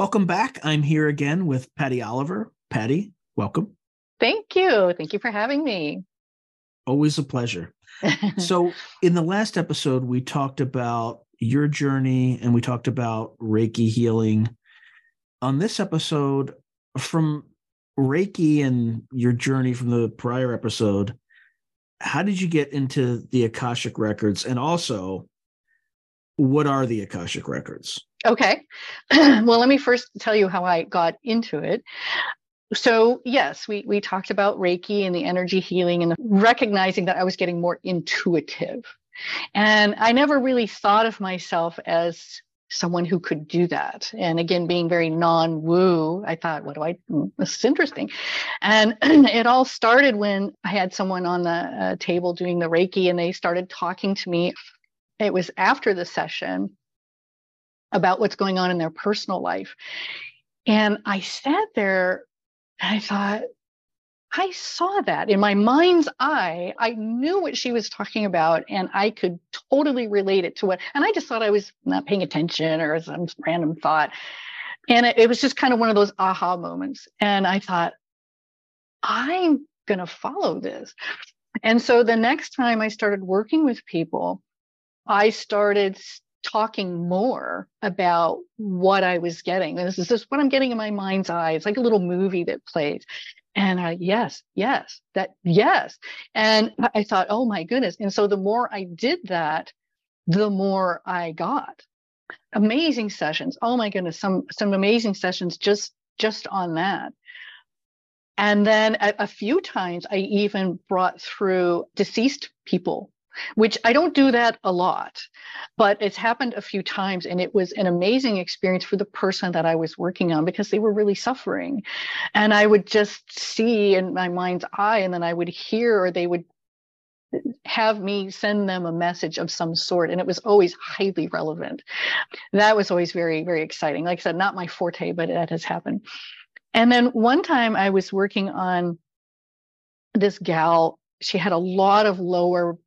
Welcome back. I'm here again with Patty Oliver. Patty, welcome. Thank you. Thank you for having me. Always a pleasure. so, in the last episode, we talked about your journey and we talked about Reiki healing. On this episode, from Reiki and your journey from the prior episode, how did you get into the Akashic records? And also, what are the Akashic records? Okay. well, let me first tell you how I got into it. So, yes, we, we talked about Reiki and the energy healing and the, recognizing that I was getting more intuitive. And I never really thought of myself as someone who could do that. And again, being very non woo, I thought, what do I, hmm, this is interesting. And it all started when I had someone on the uh, table doing the Reiki and they started talking to me. It was after the session about what's going on in their personal life. And I sat there and I thought, I saw that in my mind's eye. I knew what she was talking about and I could totally relate it to what, and I just thought I was not paying attention or some random thought. And it, it was just kind of one of those aha moments. And I thought, I'm going to follow this. And so the next time I started working with people, I started talking more about what I was getting. This is just what I'm getting in my mind's eye. It's like a little movie that plays. And I, yes, yes, that, yes. And I thought, oh my goodness. And so the more I did that, the more I got. Amazing sessions. Oh my goodness, some, some amazing sessions just, just on that. And then a, a few times I even brought through deceased people which I don't do that a lot, but it's happened a few times. And it was an amazing experience for the person that I was working on because they were really suffering. And I would just see in my mind's eye, and then I would hear, or they would have me send them a message of some sort. And it was always highly relevant. That was always very, very exciting. Like I said, not my forte, but that has happened. And then one time I was working on this gal she had a lot of lower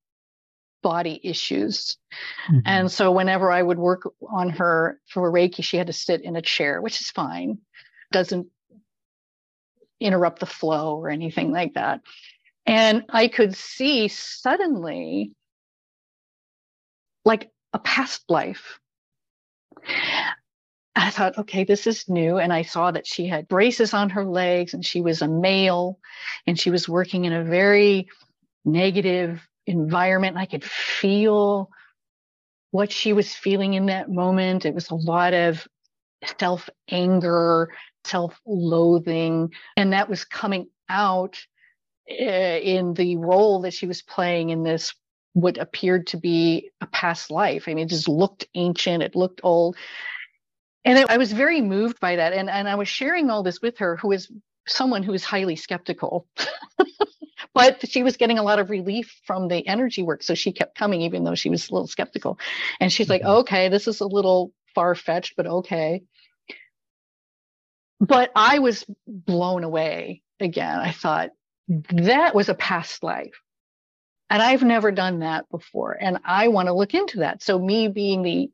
body issues. Mm-hmm. And so whenever I would work on her for Reiki, she had to sit in a chair, which is fine. Doesn't interrupt the flow or anything like that. And I could see suddenly like a past life. I thought, okay, this is new. And I saw that she had braces on her legs and she was a male and she was working in a very negative environment. I could feel what she was feeling in that moment. It was a lot of self anger, self loathing, and that was coming out uh, in the role that she was playing in this what appeared to be a past life. I mean, it just looked ancient, it looked old. And it, I was very moved by that. And, and I was sharing all this with her, who is someone who is highly skeptical. but she was getting a lot of relief from the energy work. So she kept coming, even though she was a little skeptical. And she's like, mm-hmm. okay, this is a little far fetched, but okay. But I was blown away again. I thought that was a past life. And I've never done that before. And I want to look into that. So, me being the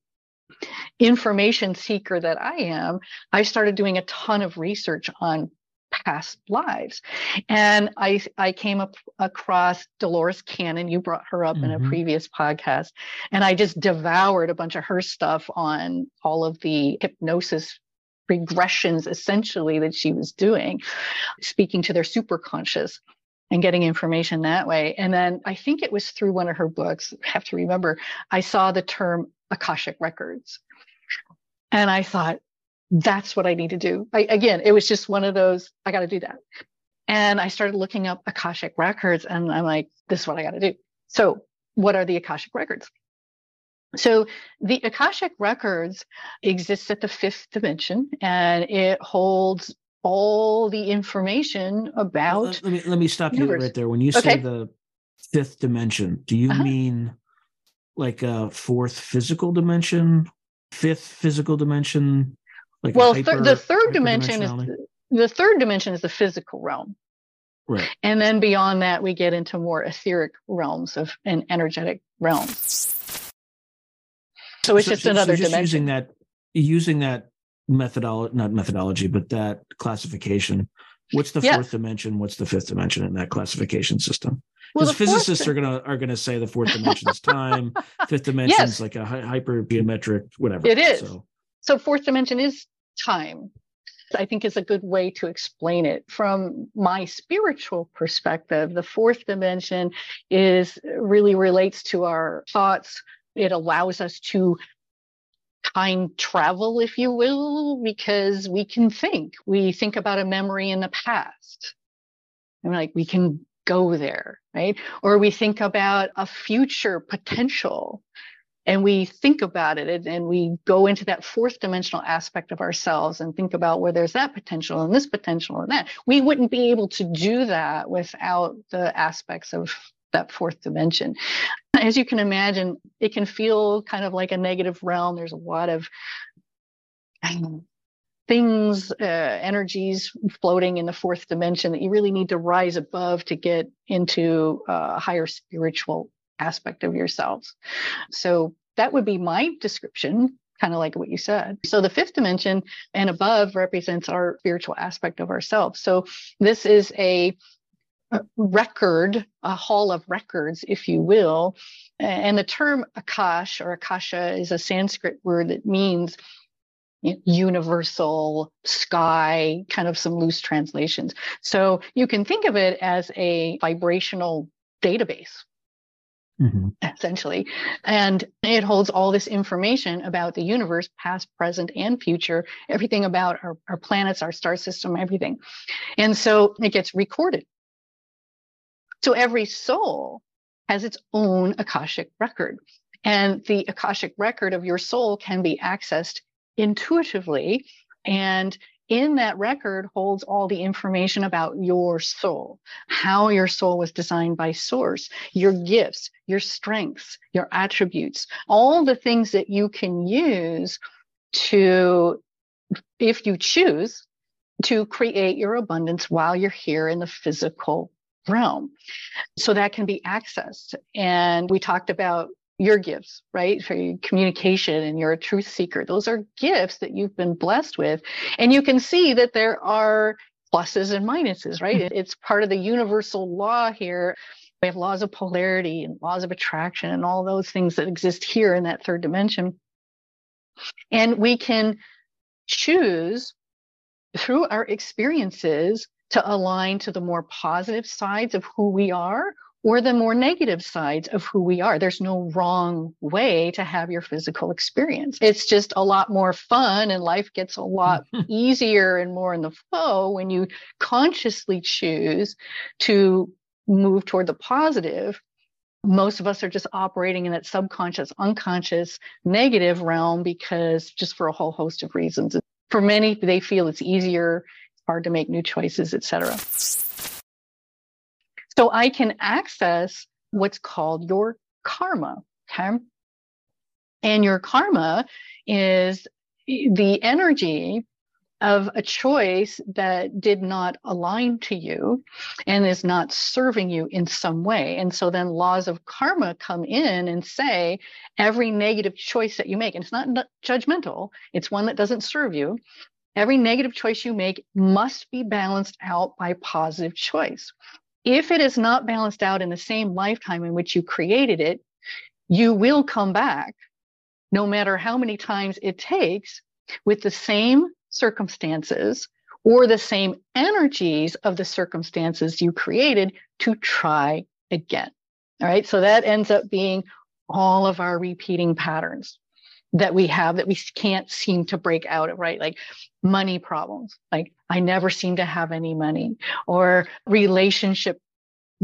information seeker that I am, I started doing a ton of research on past lives. And I I came up across Dolores Cannon. You brought her up mm-hmm. in a mm-hmm. previous podcast, and I just devoured a bunch of her stuff on all of the hypnosis regressions essentially that she was doing, speaking to their superconscious and getting information that way. And then I think it was through one of her books, I have to remember, I saw the term Akashic Records. And I thought, that's what I need to do. I, again, it was just one of those, I got to do that. And I started looking up Akashic records and I'm like, this is what I got to do. So, what are the Akashic records? So, the Akashic records exists at the fifth dimension and it holds all the information about. Let me, let me stop you right there. When you say okay. the fifth dimension, do you uh-huh. mean like a fourth physical dimension, fifth physical dimension? Like well, hyper, th- the third dimension is the third dimension is the physical realm. Right. And then beyond that, we get into more etheric realms of and energetic realms. So it's so, just so, another so just dimension. Using that, using that methodology, not methodology, but that classification. What's the fourth dimension? What's the fifth dimension in that classification system? Because well, physicists are gonna are gonna say the fourth dimension is time, fifth dimension yes. is like a hyper geometric whatever. It is. So. So fourth dimension is time. I think is a good way to explain it. From my spiritual perspective, the fourth dimension is really relates to our thoughts. It allows us to time travel, if you will, because we can think. We think about a memory in the past. And like we can go there, right? Or we think about a future potential and we think about it and we go into that fourth dimensional aspect of ourselves and think about where there's that potential and this potential and that. We wouldn't be able to do that without the aspects of that fourth dimension. As you can imagine, it can feel kind of like a negative realm. There's a lot of things, uh, energies floating in the fourth dimension that you really need to rise above to get into a higher spiritual aspect of yourselves. So that would be my description kind of like what you said. So the fifth dimension and above represents our spiritual aspect of ourselves. So this is a record, a hall of records, if you will. And the term Akash or Akasha is a Sanskrit word that means universal sky, kind of some loose translations. So you can think of it as a vibrational database. Mm-hmm. Essentially. And it holds all this information about the universe, past, present, and future, everything about our, our planets, our star system, everything. And so it gets recorded so every soul has its own Akashic record. And the Akashic record of your soul can be accessed intuitively. And in that record holds all the information about your soul, how your soul was designed by source, your gifts, your strengths, your attributes, all the things that you can use to, if you choose, to create your abundance while you're here in the physical realm. So that can be accessed. And we talked about your gifts, right? For your communication and you're a truth seeker. Those are gifts that you've been blessed with. And you can see that there are pluses and minuses, right? Mm-hmm. It's part of the universal law here. We have laws of polarity and laws of attraction and all those things that exist here in that third dimension. And we can choose through our experiences to align to the more positive sides of who we are or the more negative sides of who we are. There's no wrong way to have your physical experience. It's just a lot more fun and life gets a lot easier and more in the flow when you consciously choose to move toward the positive. Most of us are just operating in that subconscious, unconscious, negative realm because just for a whole host of reasons. For many, they feel it's easier hard to make new choices, etc. So I can access what's called your karma. Okay. And your karma is the energy of a choice that did not align to you and is not serving you in some way. And so then laws of karma come in and say every negative choice that you make, and it's not judgmental, it's one that doesn't serve you, Every negative choice you make must be balanced out by positive choice. If it is not balanced out in the same lifetime in which you created it, you will come back, no matter how many times it takes, with the same circumstances or the same energies of the circumstances you created to try again. All right. So that ends up being all of our repeating patterns that we have that we can't seem to break out of, right? Like money problems. Like I never seem to have any money or relationship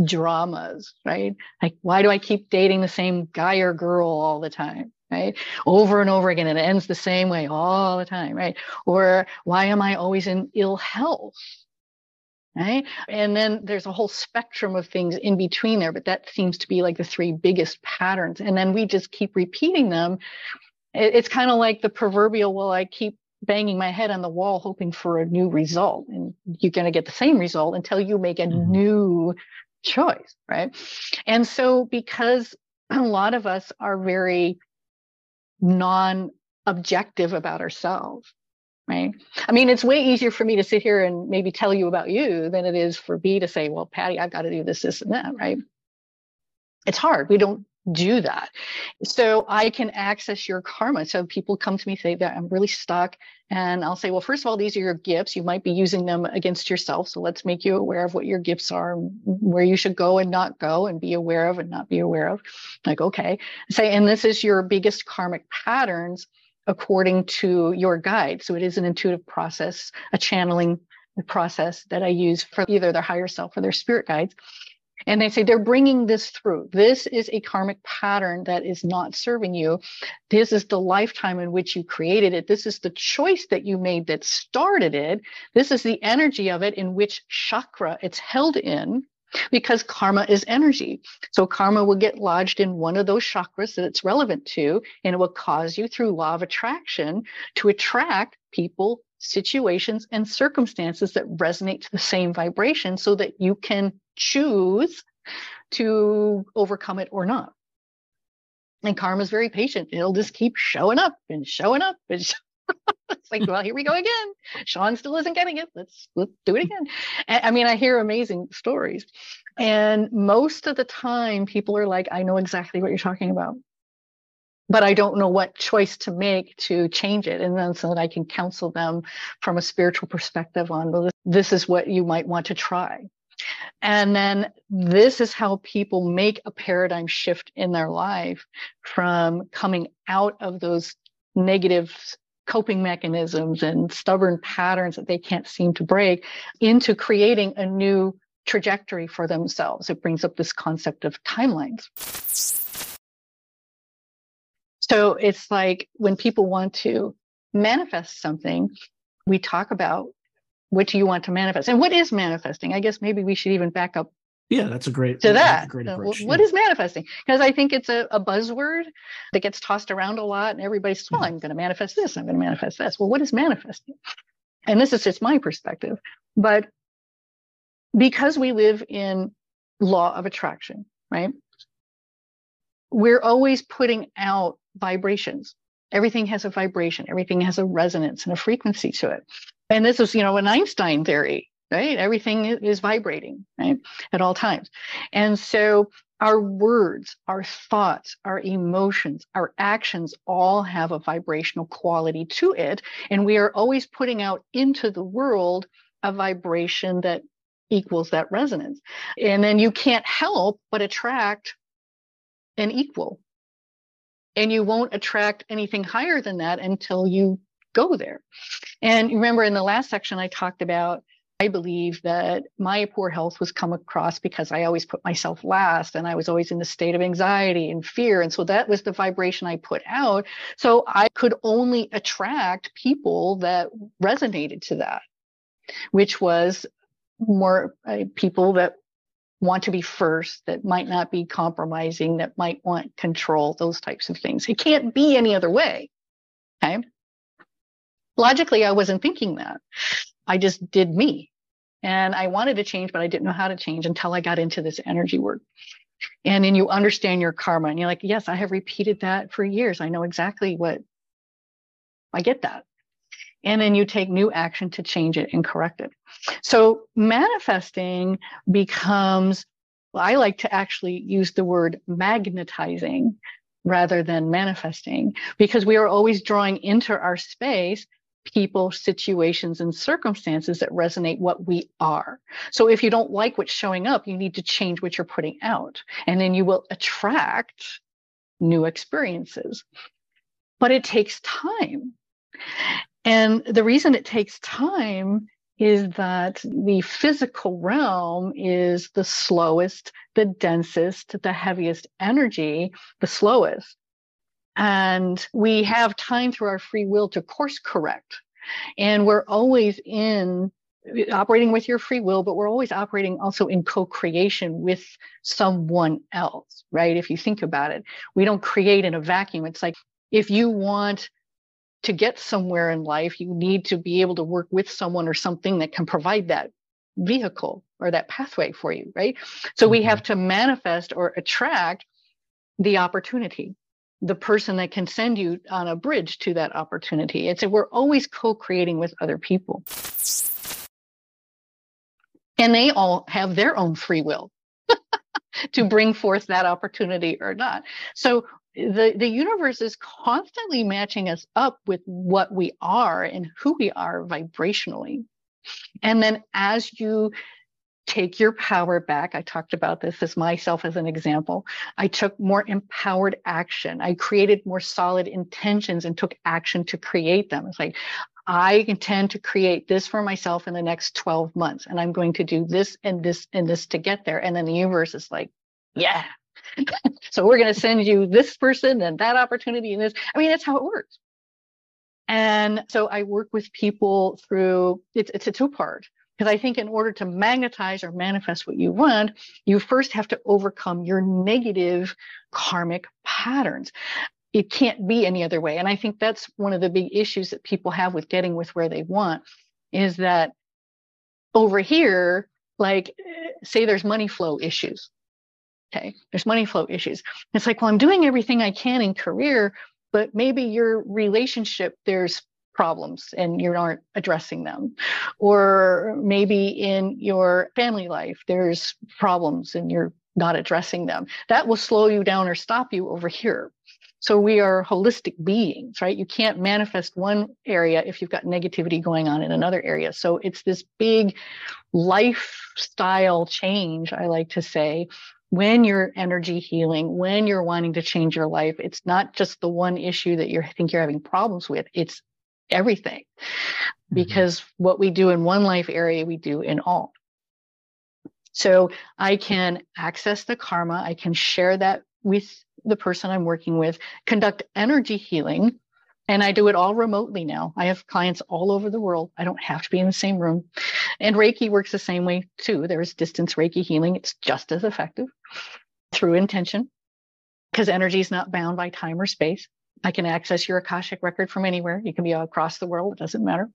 dramas, right? Like why do I keep dating the same guy or girl all the time? Right. Over and over again. And it ends the same way all the time. Right. Or why am I always in ill health? Right. And then there's a whole spectrum of things in between there, but that seems to be like the three biggest patterns. And then we just keep repeating them it's kind of like the proverbial, well, I keep banging my head on the wall hoping for a new result. And you're going to get the same result until you make a mm-hmm. new choice, right? And so, because a lot of us are very non objective about ourselves, right? I mean, it's way easier for me to sit here and maybe tell you about you than it is for me to say, well, Patty, I've got to do this, this, and that, right? It's hard. We don't do that. So I can access your karma. So people come to me say that I'm really stuck. And I'll say, well, first of all, these are your gifts. You might be using them against yourself. So let's make you aware of what your gifts are, where you should go and not go, and be aware of and not be aware of. Like, okay. Say, and this is your biggest karmic patterns according to your guide. So it is an intuitive process, a channeling process that I use for either their higher self or their spirit guides. And they say they're bringing this through. This is a karmic pattern that is not serving you. This is the lifetime in which you created it. This is the choice that you made that started it. This is the energy of it in which chakra it's held in because karma is energy. So karma will get lodged in one of those chakras that it's relevant to, and it will cause you through law of attraction to attract people, situations, and circumstances that resonate to the same vibration so that you can choose to overcome it or not. And karma is very patient. It'll just keep showing up and showing up and it's like, well, here we go again. Sean still isn't getting it. Let's let's do it again. I mean, I hear amazing stories. And most of the time people are like, I know exactly what you're talking about. But I don't know what choice to make to change it. And then so that I can counsel them from a spiritual perspective on, well, this is what you might want to try. And then this is how people make a paradigm shift in their life from coming out of those negative coping mechanisms and stubborn patterns that they can't seem to break into creating a new trajectory for themselves. It brings up this concept of timelines. So it's like when people want to manifest something, we talk about what do you want to manifest. And what is manifesting? I guess maybe we should even back up yeah that's a great to that. great uh, approach. what yeah. is manifesting? Because i think it's a, a, buzzword that gets tossed around a lot and everybody says well mm-hmm. i'm going to manifest this i'm going to manifest this. Well what is manifesting? And this is just my perspective but because we live in law of attraction right? We're always putting out vibrations. Everything has a vibration. Everything has a resonance and a frequency to it and this is, you know, an Einstein theory, right? Everything is vibrating, right? At all times. And so our words, our thoughts, our emotions, our actions all have a vibrational quality to it. And we are always putting out into the world a vibration that equals that resonance. And then you can't help but attract an equal. And you won't attract anything higher than that until you go there. And remember in the last section, I talked about I believe that my poor health was come across because I always put myself last and I was always in the state of anxiety and fear. And so that was the vibration I put out. So I could only attract people that resonated to that, which was more uh, people that want to be first, that might not be compromising, that might want control, those types of things. It can't be any other way. Okay logically, I wasn't thinking that. I just did me. And I wanted to change, but I didn't know how to change until I got into this energy work. And then you understand your karma and you're like, yes, I have repeated that for years. I know exactly what I get that. And then you take new action to change it and correct it. So manifesting becomes, well, I like to actually use the word magnetizing rather than manifesting because we are always drawing into our space people, situations, and circumstances that resonate what we are. So if you don't like what's showing up, you need to change what you're putting out, and then you will attract new experiences. But it takes time. And the reason it takes time is that the physical realm is the slowest, the densest, the heaviest energy, the slowest. And we have time through our free will to course correct. And we're always in operating with your free will, but we're always operating also in co creation with someone else, right? If you think about it, we don't create in a vacuum. It's like if you want to get somewhere in life, you need to be able to work with someone or something that can provide that vehicle or that pathway for you, right? So mm-hmm. we have to manifest or attract the opportunity the person that can send you on a bridge to that opportunity. It's we're always co-creating with other people. And they all have their own free will to bring forth that opportunity or not. So the, the universe is constantly matching us up with what we are and who we are vibrationally. And then as you take your power back. I talked about this as myself as an example. I took more empowered action. I created more solid intentions and took action to create them. It's like, I intend to create this for myself in the next 12 months, and I'm going to do this and this and this to get there. And then the universe is like, yeah. so we're going to send you this person and that opportunity and this. I mean, that's how it works. And so I work with people through it's, it's a two part because I think in order to magnetize or manifest what you want, you first have to overcome your negative karmic patterns. It can't be any other way. And I think that's one of the big issues that people have with getting with where they want is that over here, like, say there's money flow issues. Okay. There's money flow issues. It's like, well, I'm doing everything I can in career, but maybe your relationship, there's problems and you aren't addressing them. Or maybe in your family life, there's problems and you're not addressing them. That will slow you down or stop you over here. So we are holistic beings, right? You can't manifest one area if you've got negativity going on in another area. So it's this big lifestyle change, I like to say, when you're energy healing, when you're wanting to change your life, it's not just the one issue that you think you're having problems with. It's everything mm-hmm. because what we do in one life area, we do in all. So I can access the karma, I can share that with the person I'm working with, conduct energy healing, and I do it all remotely now. I have clients all over the world. I don't have to be in the same room. And Reiki works the same way too. There's distance Reiki healing, it's just as effective through intention because energy is not bound by time or space. I can access your Akashic record from anywhere. You can be across the world, it doesn't matter.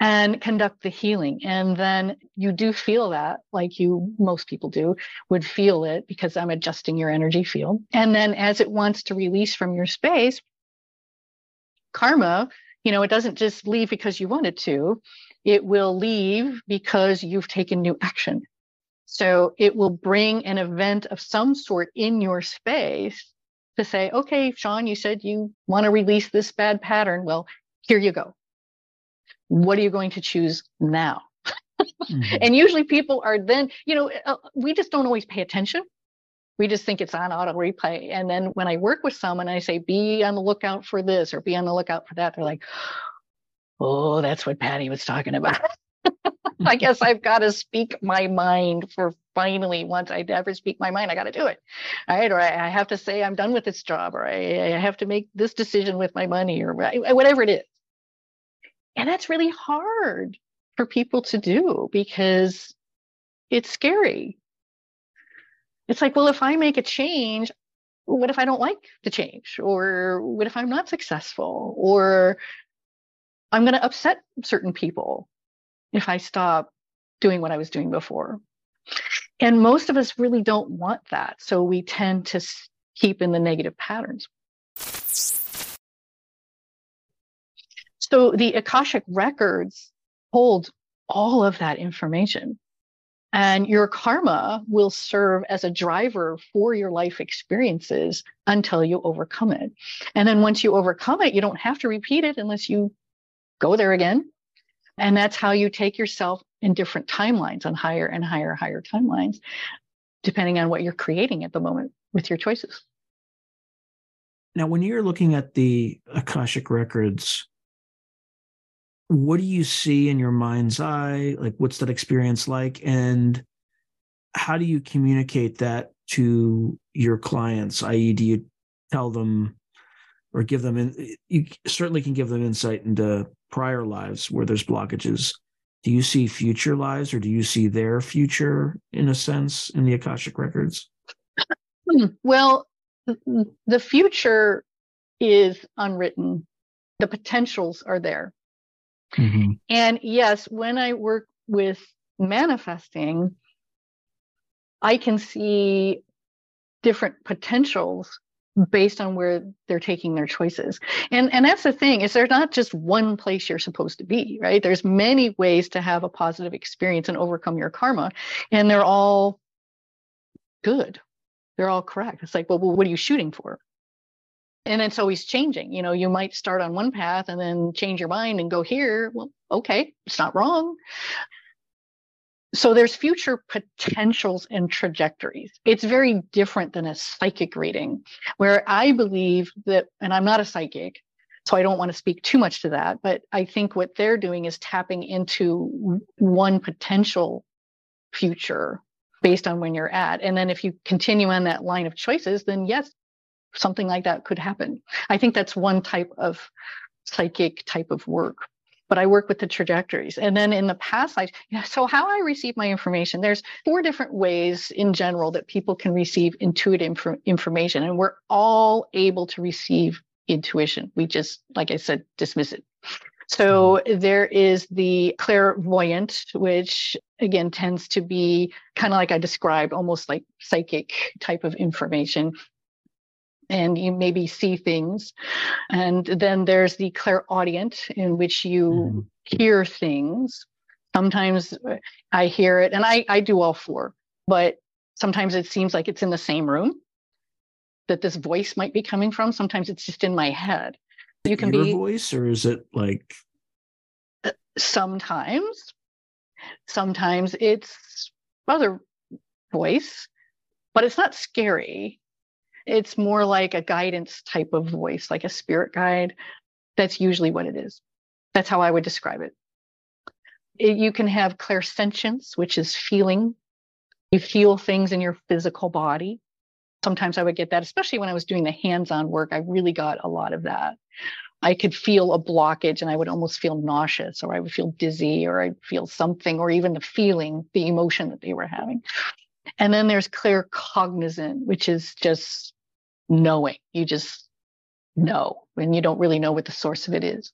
And conduct the healing. And then you do feel that, like you, most people do, would feel it because I'm adjusting your energy field. And then as it wants to release from your space, karma, you know, it doesn't just leave because you wanted to, it will leave because you've taken new action. So it will bring an event of some sort in your space to say, okay, Sean, you said you want to release this bad pattern. Well, here you go. What are you going to choose now? mm-hmm. And usually people are then, you know, uh, we just don't always pay attention. We just think it's on auto replay. And then when I work with someone, I say, be on the lookout for this or be on the lookout for that. They're like, oh, that's what Patty was talking about. I guess I've got to speak my mind for finally, once I ever speak my mind, I got to do it. All right. Or I, I, have to say I'm done with this job, or I, I have to make this decision with my money, or whatever it is. And that's really hard for people to do because it's scary. It's like, well, if I make a change, what if I don't like the change? Or what if I'm not successful? Or I'm going to upset certain people if I stop doing what I was doing before. And most of us really don't want that. So we tend to keep in the negative patterns. So the Akashic records hold all of that information. And your karma will serve as a driver for your life experiences until you overcome it. And then once you overcome it, you don't have to repeat it unless you go there again and that's how you take yourself in different timelines on higher and higher, higher timelines, depending on what you're creating at the moment with your choices. Now, when you're looking at the Akashic records, what do you see in your mind's eye? Like, what's that experience like? And how do you communicate that to your clients? I.e., do you tell them or give them in? You certainly can give them insight into prior lives where there's blockages. Do you see future lives or do you see their future in a sense in the akashic records? Hmm, well the future is unwritten. The potentials are there. Mm-hmm. and yes when i work with manifesting i can see different potentials based on where they're taking their choices. And and that's the thing is there's not just one place you're supposed to be, right? There's many ways to have a positive experience and overcome your karma and they're all good. They're all correct. It's like, well, well what are you shooting for? And it's always changing. You know, you might start on one path and then change your mind and go here. Well, okay, it's not wrong so there's future potentials and trajectories. It's very different than a psychic reading, where I believe that, and I'm not a psychic, so I don't want to speak too much to that, but I think what they're doing is tapping into one potential future based on when you're at. And then if you continue on that line of choices, then yes, something like that could happen. I think that's one type of psychic type of work but I work with the trajectories. And then in the past, I yeah, so how I receive my information, there's four different ways in general that people can receive intuitive inf- information, and we're all able to receive intuition. We just, like I said, dismiss it. So mm-hmm. there is the clairvoyant, which again tends to be kind of like I described, almost like psychic type of information and you maybe see things. And then there's the clairaudient, in which you mm-hmm. hear things. Sometimes I hear it, and I, I do all four, but sometimes it seems like it's in the same room that this voice might be coming from. Sometimes it's just in my head. You can Your be voice, or is it like uh, sometimes? Sometimes it's other voice, but it's not scary it's more like a guidance type of voice, like a spirit guide. That's usually what it is. That's how I would describe it. it you can have clairsentience, which is feeling. You feel things in your physical body. Sometimes I would get that, especially when I was doing the hands on work. I really got a lot of that. I could feel a blockage and I would almost feel nauseous or I would feel dizzy or I'd feel something or even the feeling, the emotion that they were having. And then there's claircognizant, which is just knowing. You just know, and you don't really know what the source of it is.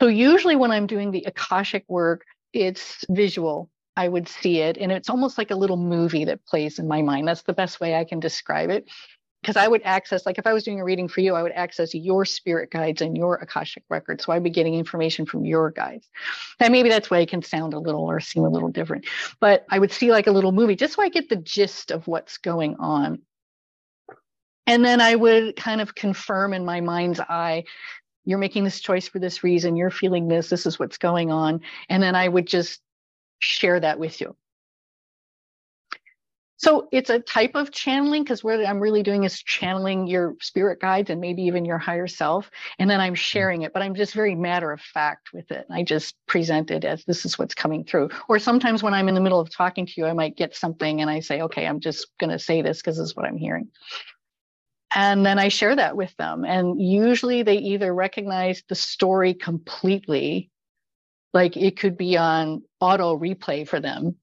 So usually when I'm doing the Akashic work, it's visual. I would see it, and it's almost like a little movie that plays in my mind. That's the best way I can describe it. Because I would access, like if I was doing a reading for you, I would access your spirit guides and your Akashic records. So I'd be getting information from your guides. And maybe that's why it can sound a little or seem a little different. But I would see like a little movie just so I get the gist of what's going on. And then I would kind of confirm in my mind's eye, you're making this choice for this reason, you're feeling this, this is what's going on. And then I would just share that with you. So it's a type of channeling because what I'm really doing is channeling your spirit guides and maybe even your higher self. And then I'm mm-hmm. sharing it, but I'm just very matter of fact with it. I just present it as this is what's coming through. Or sometimes when I'm in the middle of talking to you, I might get something and I say, okay, I'm just going to say this because this is what I'm hearing. And then I share that with them. And usually they either recognize the story completely, like it could be on auto replay for them,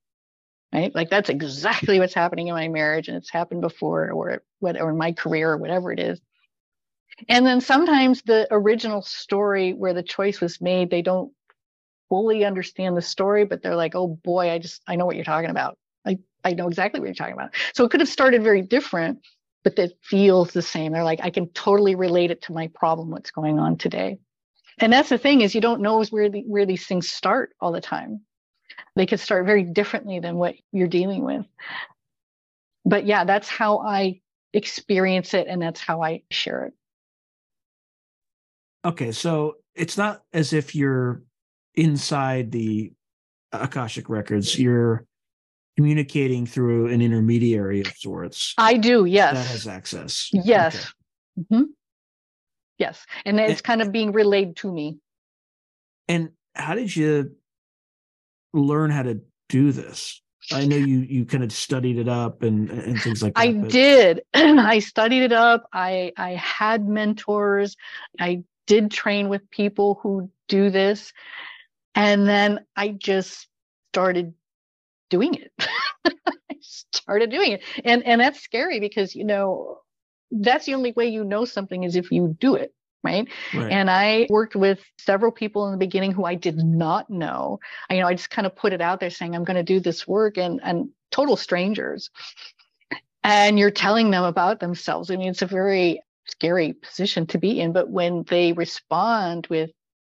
right? Like that's exactly what's happening in my marriage and it's happened before or what or in my career or whatever it is. And then sometimes the original story where the choice was made, they don't fully understand the story, but they're like, oh boy, I just I know what you're talking about. I, I know exactly what you're talking about. So it could have started very different, but that feels the same. They're like, I can totally relate it to my problem, what's going on today. And that's the thing is you don't know where the, where these things start all the time. They could start very differently than what you're dealing with. But yeah, that's how I experience it and that's how I share it. Okay, so it's not as if you're inside the Akashic records. You're communicating through an intermediary of sorts. I do, yes. That has access. Yes. Okay. Mm-hmm. Yes. And it's and, kind of being relayed to me. And how did you learn how to do this? I know you you kind of studied it up and and things like that. I but... did. I studied it up. I I had mentors. I did train with people who do this. And then I just started doing it. I started doing it. And and that's scary because you know that's the only way you know something is if you do it. Right? right? And I worked with several people in the beginning who I did not know. I, you know, I just kind of put it out there saying I'm going to do this work and and total strangers. and you're telling them about themselves. I mean, it's a very scary position to be in, but when they respond with,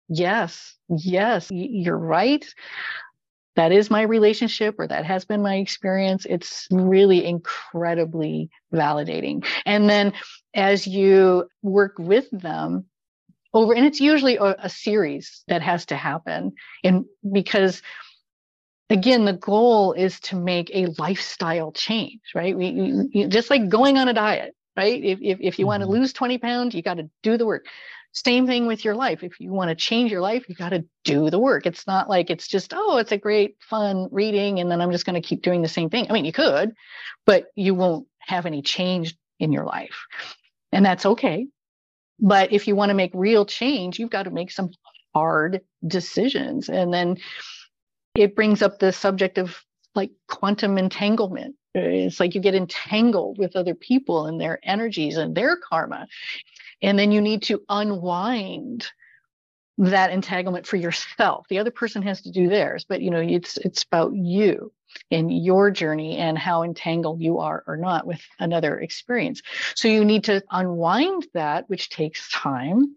yes, yes, you're right. That is my relationship, or that has been my experience. It's really incredibly validating. And then as you work with them over, and it's usually a, a series that has to happen, and because again the goal is to make a lifestyle change right we, just like going on a diet right if, if, if you mm-hmm. want to lose 20 pounds you got to do the work same thing with your life if you want to change your life you got to do the work it's not like it's just oh it's a great fun reading and then i'm just going to keep doing the same thing i mean you could but you won't have any change in your life and that's okay but if you want to make real change you've got to make some hard decisions and then it brings up the subject of like quantum entanglement. It's like you get entangled with other people and their energies and their karma. And then you need to unwind that entanglement for yourself. The other person has to do theirs, but you know, it's it's about you and your journey and how entangled you are or not with another experience. So you need to unwind that, which takes time,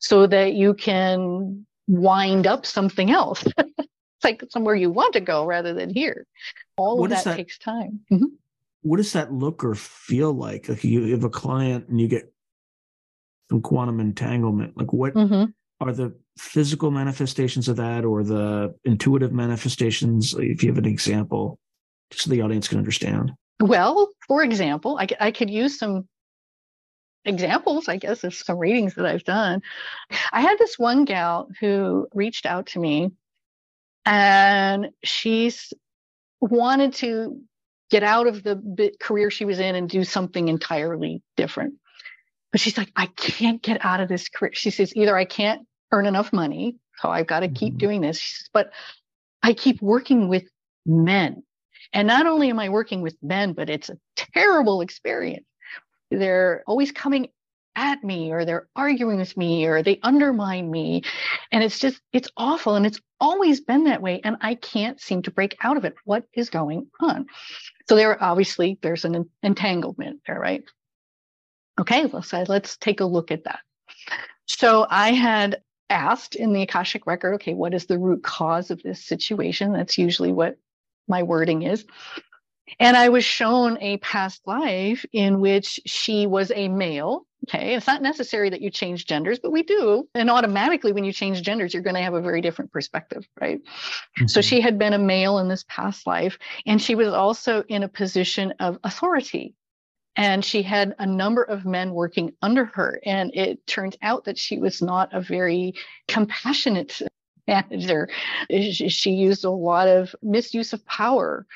so that you can wind up something else. it's like somewhere you want to go rather than here. All what of that, that, takes time. Mm-hmm. What does that look or feel like? Like you have a client and you get some quantum entanglement. Like what mm-hmm. are the physical manifestations of that or the intuitive manifestations? If you have an example, just so the audience can understand. Well, for example, I, I could use some examples, I guess, of some readings that I've done. I had this one gal who reached out to me and she's wanted to get out of the career she was in and do something entirely different. But she's like, I can't get out of this career. She says, either I can't earn enough money, so I've got to keep mm-hmm. doing this. Says, but I keep working with men. And not only am I working with men, but it's a terrible experience. They're always coming at me or they're arguing with me or they undermine me. And it's just, it's awful. And it's always been that way. And I can't seem to break out of it. What is going on? So there, obviously, there's an entanglement there, right? Okay, let's, let's take a look at that. So I had asked in the Akashic record, okay, what is the root cause of this situation? That's usually what my wording is. And I was shown a past life in which she was a male Okay. It's not necessary that you change genders, but we do. And automatically, when you change genders, you're going to have a very different perspective, right? Mm-hmm. So she had been a male in this past life, and she was also in a position of authority. And she had a number of men working under her. And it turned out that she was not a very compassionate manager. She used a lot of misuse of power,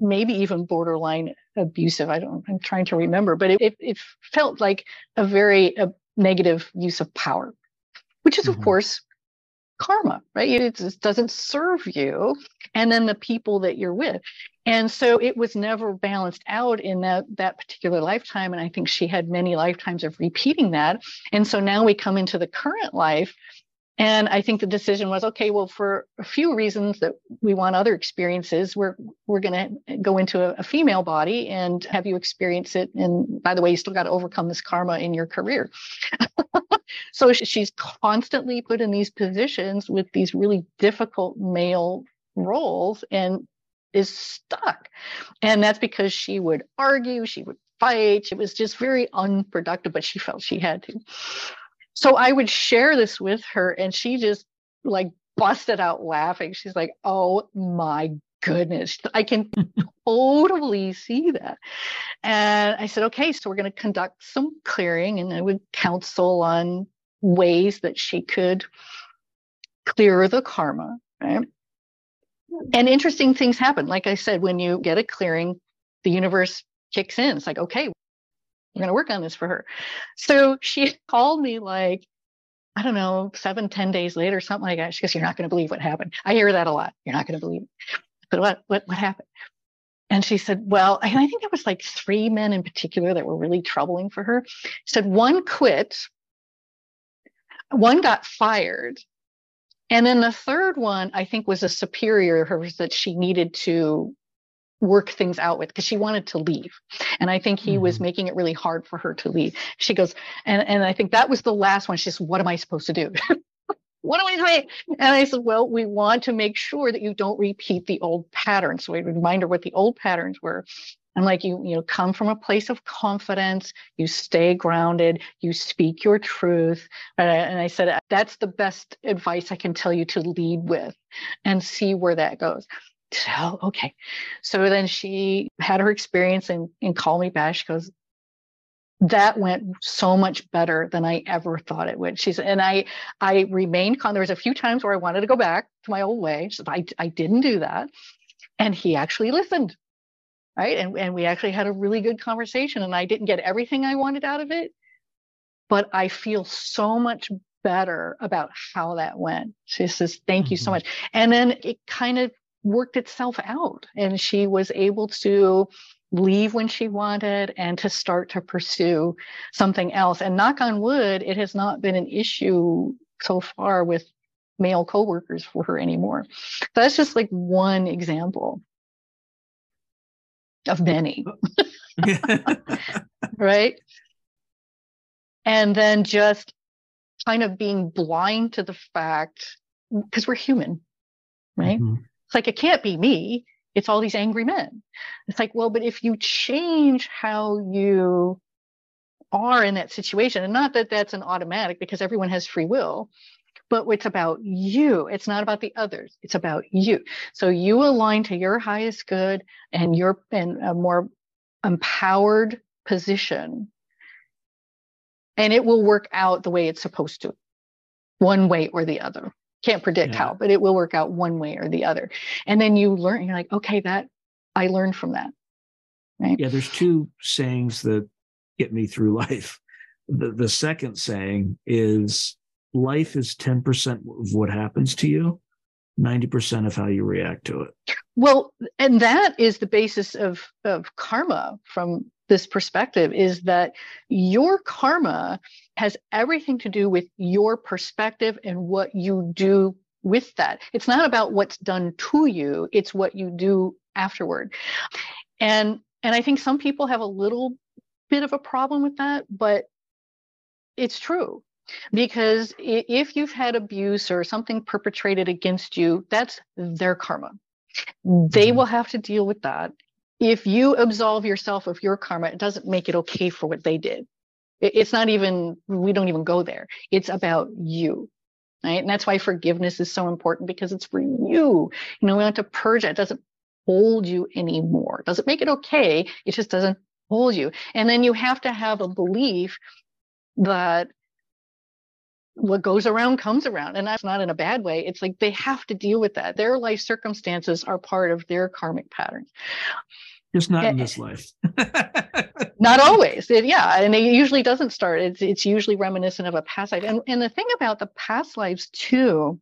maybe even borderline abusive. I don't, I'm trying to remember, but it, it, it felt like a very a negative use of power, which is, mm-hmm. of course, karma, right? It just doesn't serve you and then the people that you're with. And so it was never balanced out in that, that particular lifetime. And I think she had many lifetimes of repeating that. And so now we come into the current life and I think the decision was okay. Well, for a few reasons that we want other experiences, we're we're going to go into a, a, female body and have you experience it. And by the way, you still got to overcome this karma in your career. so she's constantly put in these positions with these really difficult male roles and is stuck. And that's because she would argue, she would fight. It was just very unproductive, but she felt she had to. So I would share this with her and she just like busted out laughing. She's like, oh my goodness, I can totally see that. And I said, okay, so we're going to conduct some clearing and I would counsel on ways that she could clear the karma. Right? And interesting things happen. Like I said, when you get a clearing, the universe kicks in. It's like, okay, we're going to work on this for her. So she called me like, I don't know, seven, ten days later, something like that. She goes, You're not going to believe what happened. I hear that a lot. You're not going to believe. But what, what, what happened? And she said, Well, and I think there was like three men in particular that were really troubling for her. She said, One quit, one got fired. And then the third one, I think, was a superior of hers that she needed to work things out with because she wanted to leave. And i think he mm-hmm. was making it really hard for her to leave. She goes and and i think that was the last one. She says what am i supposed to do? What am i doing? And i said well we want to make sure that you don't repeat the old patterns. So we remind her what the old patterns were I'm like, you, you know, come from a place of confidence, you stay grounded, you speak your truth. And I, said, that's the best advice I can tell you to lead with and see where that goes. So, okay. So then she had her experience and, and called me back. She goes, that went so much better than I ever thought it would. She's and I I remained calm. There was a few times where I wanted to go back to my old way. Said, I I didn't do that. And he actually listened right? And, and we actually had a really good conversation and i didn't get everything i wanted out of it but i feel so much better about how that went. She says thank you so mm-hmm. much. And then it kind of worked itself out and she was able to leave when she wanted and to start to pursue something else. And knock on wood it has not been an issue so far with male coworkers for her anymore. So that's just like one example of many. right? And then just kind of being blind to the fact, because we're human, right? Mm-hmm. It's like, it can't be me. It's all these angry men. It's like, well, but if you change how you are in that situation, and not that that's an automatic because everyone has free will, but it's about you. It's not about the others. It's about you. So you align to your highest good and you're in a more empowered position and it will work out the way it's supposed to, one way or the other. Can't predict yeah. how, but it will work out one way or the other. And then you learn, you're like, okay, that I learned from that. Right. Yeah, there's two sayings that get me through life. The, the second saying is life is 10% of what happens to you, 90% of how you react to it. Well, and that is the basis of, of karma from this perspective is that your karma has everything to do with your perspective and what you do with that. It's not about what's done to you, it's what you do afterward. And and I think some people have a little bit of a problem with that, but it's true because if you've had abuse or something perpetrated against you, that's their karma. They mm-hmm. will have to deal with that. If you absolve yourself of your karma, it doesn't make it okay for what they did. It's not even, we don't even go there. It's about you. Right. And that's why forgiveness is so important because it's for you. You know, we want to purge it. It doesn't hold you anymore. It doesn't make it okay. It just doesn't hold you. And then you have to have a belief that what goes around comes around and that's not in a bad way. It's like they have to deal with that. Their life circumstances are part of their karmic patterns just not in this life. not always. It, yeah and it usually doesn't start. It's it's usually reminiscent of a past life. And, and the thing about the past lives too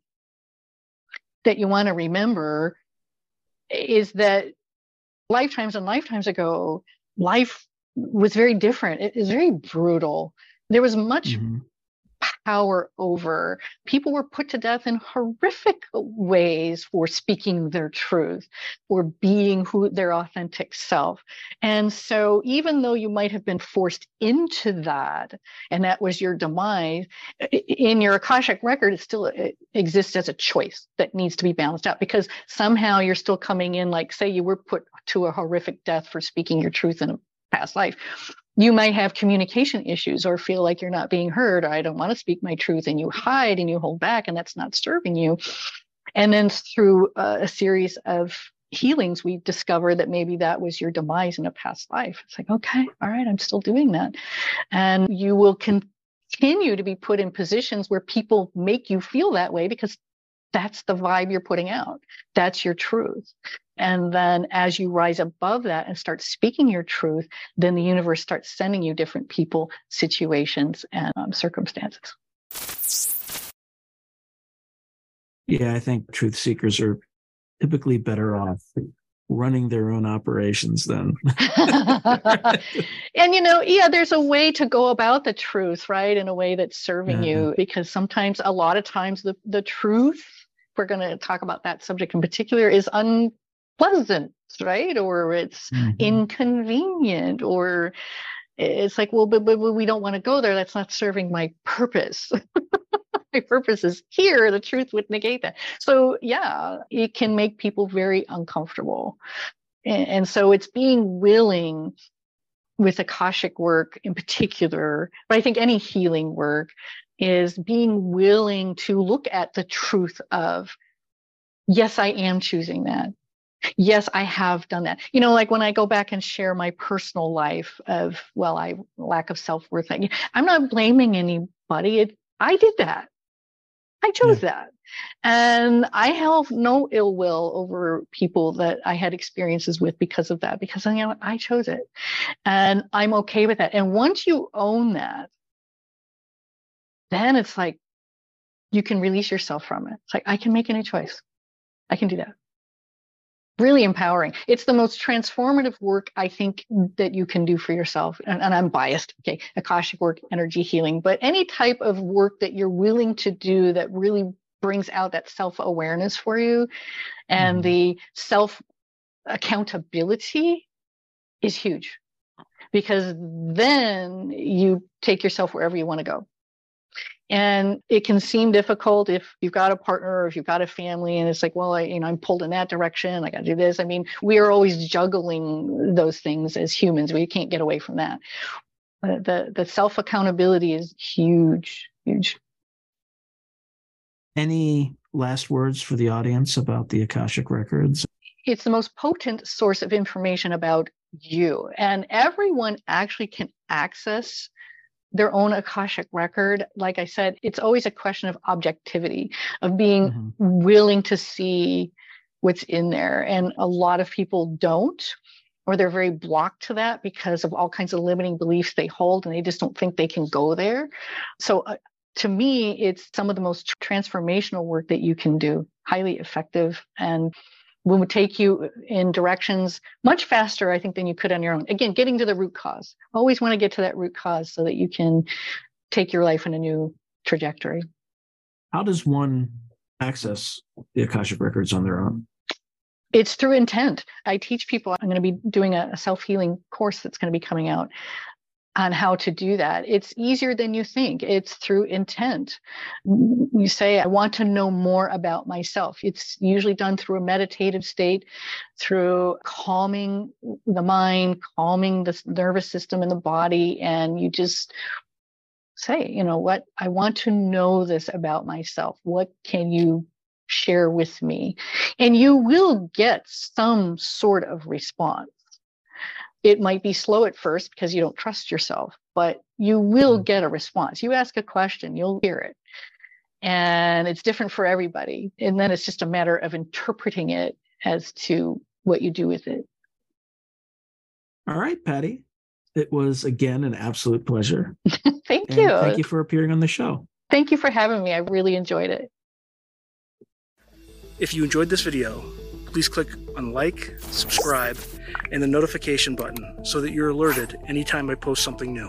that you want to remember is that lifetimes and lifetimes ago life was very different. It is very brutal. There was much mm-hmm power over. People were put to death in horrific ways for speaking their truth, for being who their authentic self. And so even though you might have been forced into that, and that was your demise, in your Akashic record, it still exists as a choice that needs to be balanced out because somehow you're still coming in, like say you were put to a horrific death for speaking your truth in a past life you might have communication issues or feel like you're not being heard or I don't want to speak my truth and you hide and you hold back and that's not serving you. And then through a, a series of healings, we discover that maybe that was your demise in a past life. It's like, okay, all right, I'm still doing that. And you will continue to be put in positions where people make you feel that way because that's the vibe you're putting out. That's your truth. And then as you rise above that and start speaking your truth, then the universe starts sending you different people, situations, and um, circumstances. Yeah, I think truth seekers are typically better off running their own operations then. and you know, yeah, there's a way to go about the truth, right? In a way that's serving yeah. you because sometimes a lot of times the the truth we're going to talk about that subject in particular is un pleasant, right? Or it's mm-hmm. inconvenient, or it's like, well, but, but, we don't want to go there. That's not serving my purpose. my purpose is here. The truth would negate that. So, yeah, it can make people very uncomfortable. And, and so it's being willing with Akashic work in particular, but I think any healing work is being willing to look at the truth of, yes, I am choosing that. Yes, I have done that. You know, like when I go back and share my personal life of, well, I lack of self worth, I'm not blaming anybody. It, I did that. I chose yeah. that. And I have no ill will over people that I had experiences with because of that, because you know, I chose it. And I'm okay with that. And once you own that, then it's like you can release yourself from it. It's like, I can make any choice. I can do that. Really empowering. It's the most transformative work I think that you can do for yourself. And, and I'm biased. Okay. Akashic work, energy healing, but any type of work that you're willing to do that really brings out that self awareness for you and mm-hmm. the self accountability is huge because then you take yourself wherever you want to go. And it can seem difficult if you've got a partner or if you've got a family and it's like, well, I, you know, I'm pulled in that direction. I got to do this. I mean, we are always juggling those things as humans. We can't get away from that. Uh, the the self accountability is huge, huge. Any last words for the audience about the Akashic Records? It's the most potent source of information about you, and everyone actually can access their own Akashic record. Like I said, it's always a question of objectivity, of being mm-hmm. willing to see what's in there. And a lot of people don't, or they're very blocked to that because of all kinds of limiting beliefs they hold and they just don't think they can go there. So, uh, to me, it's some of the most transformational work that you can do, highly effective and will take you in directions much faster, I think, than you could on your own. Again, getting to the root cause. Always want to get to that root cause so that you can take your life in a new trajectory. How does one access the Akashic records on their own? It's through intent. I teach people, I'm going to be doing a self healing course that's going to be coming out on how to do that. It's easier than you think. It's through intent. You say, I want to know more about myself. It's usually done through a meditative state, through calming the mind, calming the nervous system and the body. And you just say, you know what, I want to know this about myself. What can you share with me? And you will get some sort of response it might be slow at first because you don't trust yourself, but you will mm-hmm. get a response. You ask a question, you'll hear it. And it's different for everybody. And then it's just a matter of interpreting it as to what you do with it. All right, Patty. It was again an absolute pleasure. thank and you. Thank you for appearing on the show. Thank you for having me. I really enjoyed it. If you enjoyed this video, please click on like, subscribe, and the notification button so that you're alerted anytime I post something new.